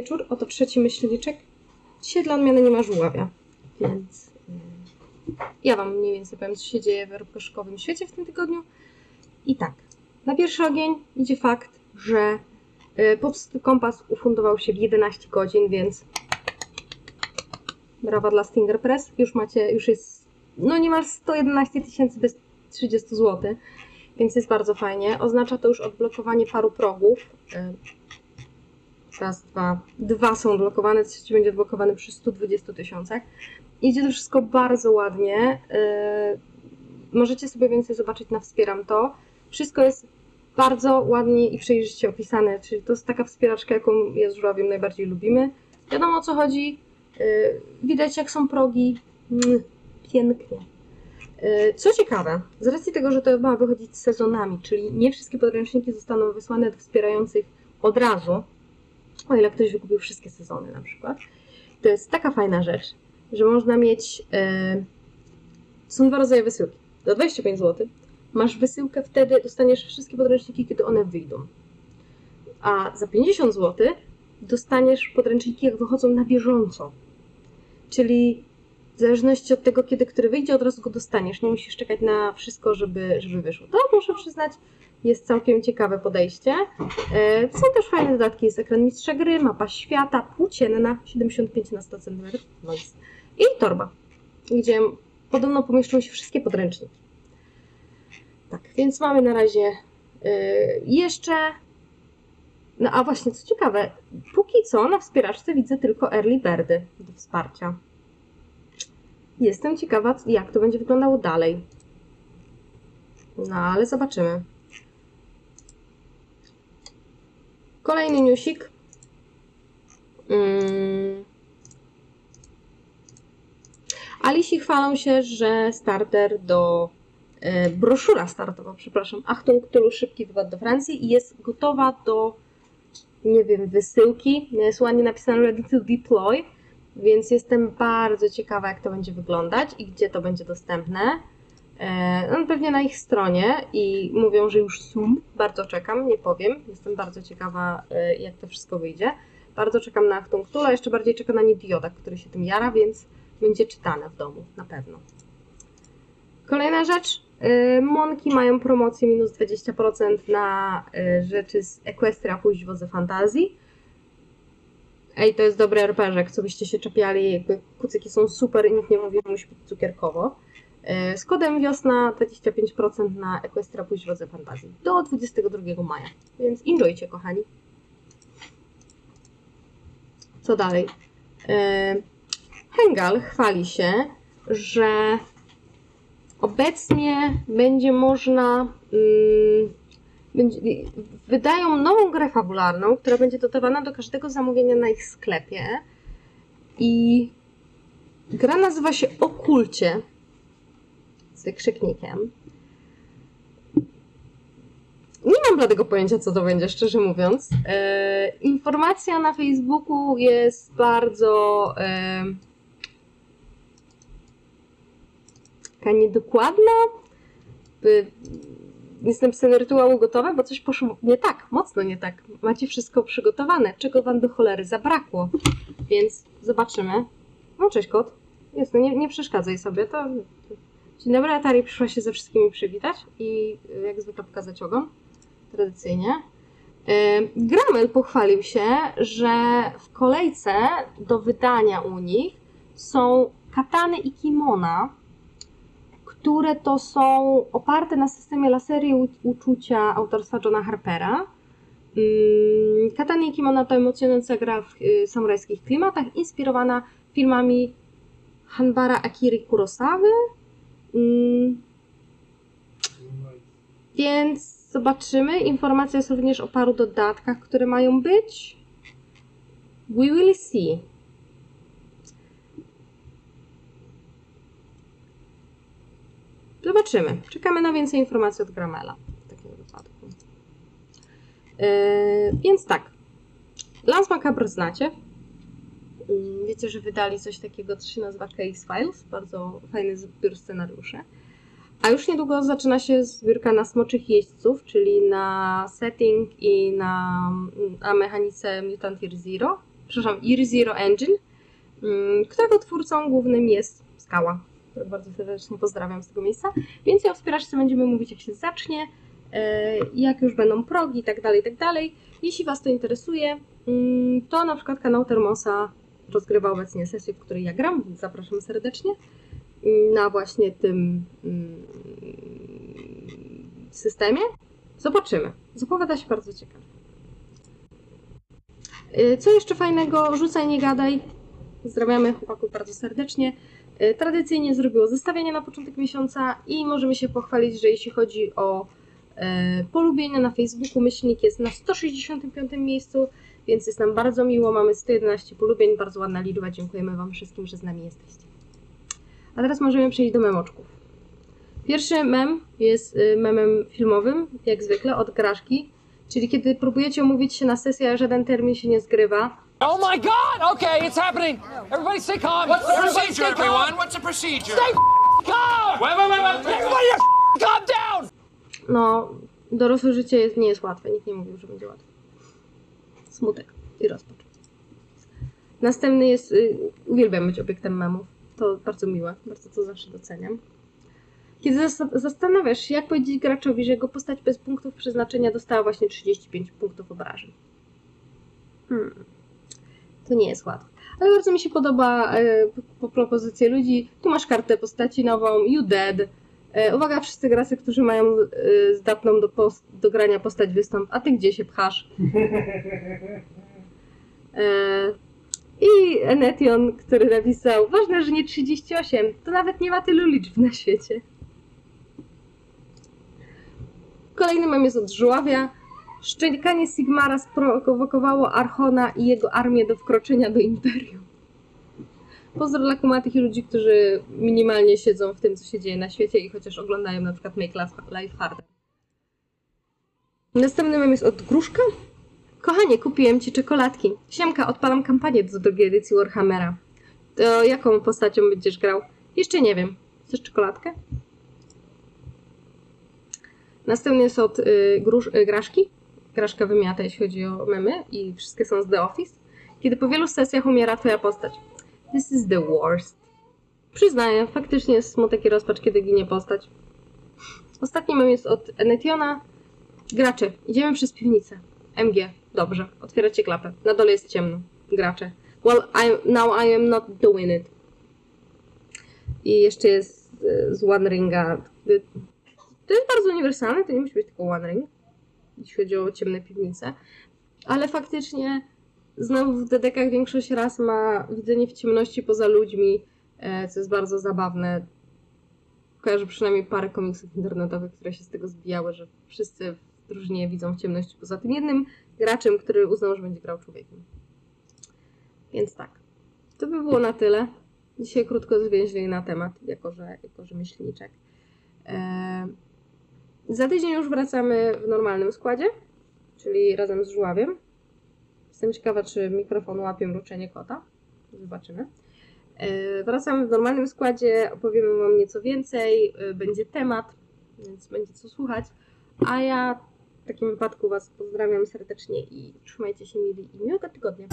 wieczór, oto trzeci myślniczek. Dzisiaj dla odmiany nie ma żuławia, więc y, ja Wam mniej więcej powiem, co się dzieje w europejskowym świecie w tym tygodniu. I tak, na pierwszy ogień idzie fakt, że y, popsty kompas ufundował się w 11 godzin, więc brawa dla Stinger Press. Już macie, już jest no niemal 111 tysięcy bez 30 zł, więc jest bardzo fajnie. Oznacza to już odblokowanie paru progów. Y, Raz, dwa. Są odblokowane, trzeci będzie odblokowany przy 120 tysiącach. Idzie to wszystko bardzo ładnie. Yy, możecie sobie więcej zobaczyć na Wspieram To. Wszystko jest bardzo ładnie i przejrzyście opisane, czyli to jest taka wspieraczka, jaką ja z żurawiem najbardziej lubimy. Wiadomo o co chodzi. Yy, widać jak są progi. Mm, pięknie. Yy, Co ciekawe, z racji tego, że to ma wychodzić z sezonami, czyli nie wszystkie podręczniki zostaną wysłane do wspierających od razu, o ile ktoś wykupił wszystkie sezony na przykład, to jest taka fajna rzecz, że można mieć. e, są dwa rodzaje wysyłki. Za 25 zł masz wysyłkę wtedy, dostaniesz wszystkie podręczniki, kiedy one wyjdą. A za 50 zł dostaniesz podręczniki, jak wychodzą na bieżąco. Czyli w zależności od tego, kiedy który wyjdzie, od razu go dostaniesz. Nie musisz czekać na wszystko, żeby, żeby wyszło. To muszę przyznać, jest całkiem ciekawe podejście. E, Są też fajne dodatki, jest ekran mistrza gry, mapa świata, płócienna, 75 na 100 cm, i torba, gdzie podobno pomieszczą się wszystkie podręczniki. Tak, więc mamy na razie e, jeszcze... No a właśnie, co ciekawe, póki co na wspieraczce widzę tylko early birdy do wsparcia. Jestem ciekawa, jak to będzie wyglądało dalej. No, ale zobaczymy. Kolejny newsik. Mm. Alisi chwalą się, że starter do. E, broszura startowa, przepraszam. Achtung, tylu szybki wypad do Francji jest gotowa do, nie wiem, wysyłki. Jest ładnie napisane ready to deploy, więc jestem bardzo ciekawa, jak to będzie wyglądać i gdzie to będzie dostępne. E, No, pewnie na ich stronie i mówią, że już są. Bardzo czekam, nie powiem. Jestem bardzo ciekawa, e, jak to wszystko wyjdzie. Bardzo czekam na Achtung Tula, jeszcze bardziej czekam na Nidioda, który się tym jara, więc będzie czytane w domu, na pewno. Kolejna rzecz. e, Monki mają promocję minus 20% na rzeczy z Equestria pójść wodze fantazji. Ej, to jest dobry RPG, co byście się czepiali, jakby kucyki są super i nikt nie mówi, że musi być cukierkowo. E, Z kodem wiosna 25% na Equestria pójść w drodze fantazji do 22 maja. Więc enjoycie, kochani. Co dalej? E, Hengal chwali się, że obecnie będzie można. mm, będzie, wydają nową grę fabularną, która będzie dodawana do każdego zamówienia na ich sklepie. I gra nazywa się Okulcie z wykrzyknikiem. Nie mam bladego pojęcia, co to będzie, szczerze mówiąc. E, informacja na Facebooku jest bardzo e, taka niedokładna. Jest napisane rytuały gotowe, bo coś poszło nie tak, mocno nie tak. Macie wszystko przygotowane, czego wam do cholery zabrakło. Więc zobaczymy. No cześć kot. Jest, no nie, nie przeszkadzaj sobie, to Dzień dobry, Atari przyszła się ze wszystkimi przywitać i y, jak zwykle pokazać ogon, tradycyjnie. Y, Gramel pochwalił się, że w kolejce do wydania u nich są katany i kimona, które to są oparte na systemie laserii uczucia autorstwa Johna Harpera. Ym, Katany i kimona to emocjonująca gra w y, samurajskich klimatach, inspirowana filmami Hanbara Akiri Kurosawy, Mm. Więc zobaczymy. Informacja jest również o paru dodatkach, które mają być. We will see. Zobaczymy. Czekamy na więcej informacji od Gramela w takim wypadku. Yy, więc tak. Lance Macabre znacie. Mm, Wiecie, że wydali coś takiego, co się nazywa Case Files. Bardzo fajny zbiór scenariuszy. A już niedługo zaczyna się zbiórka na smoczych jeźdźców, czyli na setting i na, na mechanice Mutant Year Zero, przepraszam, Ear Zero Engine, mm, którego twórcą głównym jest Skała, bardzo serdecznie pozdrawiam z tego miejsca. Więcej o wspieraczce będziemy mówić, jak się zacznie, e, jak już będą progi i tak dalej, tak dalej. Jeśli Was to interesuje, mm, to na przykład kanał Termosa rozgrywa obecnie sesję, w której ja gram, więc zapraszam serdecznie na właśnie tym mm, systemie. Zobaczymy. Zapowiada się bardzo ciekawie. Y, Co jeszcze fajnego? Rzucaj, nie gadaj. Pozdrawiamy chłopaków bardzo serdecznie. Y, Tradycyjnie zrobiło zestawienie na początek miesiąca i możemy się pochwalić, że jeśli chodzi o e, polubienia na Facebooku, myślnik jest na 165 miejscu, więc jest nam bardzo miło. Mamy 111 polubień, bardzo ładna liczba. Dziękujemy Wam wszystkim, że z nami jesteście. A teraz możemy przejść do memoczków. Pierwszy mem jest y, memem filmowym, jak zwykle, od Graszki. Czyli kiedy próbujecie umówić się na sesję, a żaden termin się nie zgrywa, Oh my god! Okay, it's happening. Everybody stay calm. What's the procedure, stay calm. everyone? What's the procedure? Stay calm. Wait, wait, wait, wait. Everybody calm down. no, dorosłe życie jest, nie jest łatwe. Nikt nie mówił, że będzie łatwe. Smutek i rozpacz. Następny jest, y, uwielbiam być obiektem memów. To bardzo miłe, bardzo to zawsze doceniam. Kiedy zas- zastanawiasz się, jak powiedzieć graczowi, że jego postać bez punktów przeznaczenia dostała właśnie 35 punktów obrażeń. Hmm. To nie jest łatwe. Ale bardzo mi się podoba e, po, po ludzi. Tu masz kartę postaci nową, you dead. E, uwaga, wszyscy gracze, którzy mają e, zdatną do, post, do grania postać wystąp, a ty gdzie się pchasz? E, I Enetion, który napisał, ważne, że nie 38, to nawet nie ma tylu liczb na świecie. Kolejny mem jest od Żuławia. Szczękanie Sigmara sprowokowało Archona i jego armię do wkroczenia do Imperium. Pozdro dla kumatych i ludzi, którzy minimalnie siedzą w tym, co się dzieje na świecie i chociaż oglądają na przykład Make Life Harder. Następny mem jest od Gruszka. Kochanie, kupiłem ci czekoladki. Siemka, odpalam kampanię do drugiej edycji Warhammera. To jaką postacią będziesz grał? Jeszcze nie wiem. Chcesz czekoladkę? Następny jest od y, grusz, y, Graszki. Graszka wymiata, jeśli chodzi o memy i wszystkie są z The Office. Kiedy po wielu sesjach umiera twoja postać. This is the worst. Przyznaję, faktycznie jest smutek i rozpacz, kiedy ginie postać. Ostatni mem jest od Enetiona. Gracze, idziemy przez piwnicę. MG, dobrze, otwieracie klapę. Na dole jest ciemno. Gracze. Well, I, now I am not doing it. I jeszcze jest y, z One Ringa. To jest bardzo uniwersalne, to nie musi być tylko One Ring, jeśli chodzi o ciemne piwnice. Ale faktycznie znowu w dedekach większość raz ma widzenie w ciemności poza ludźmi, e, co jest bardzo zabawne. Kojarzę przynajmniej parę komiksów internetowych, które się z tego zbijały, że wszyscy w drużynie widzą w ciemności poza tym jednym graczem, który uznał, że będzie grał człowiekiem. Więc tak. To by było na tyle. Dzisiaj krótko zwięźli na temat, jako że, jako że myślniczek. E, za tydzień już wracamy w normalnym składzie, czyli razem z żuławiem. Jestem ciekawa, czy mikrofon łapie mruczenie kota. Zobaczymy. E, Wracamy w normalnym składzie, opowiemy Wam nieco więcej, e, będzie temat, więc będzie co słuchać. A ja w takim wypadku Was pozdrawiam serdecznie i trzymajcie się mili i miłego tygodnia.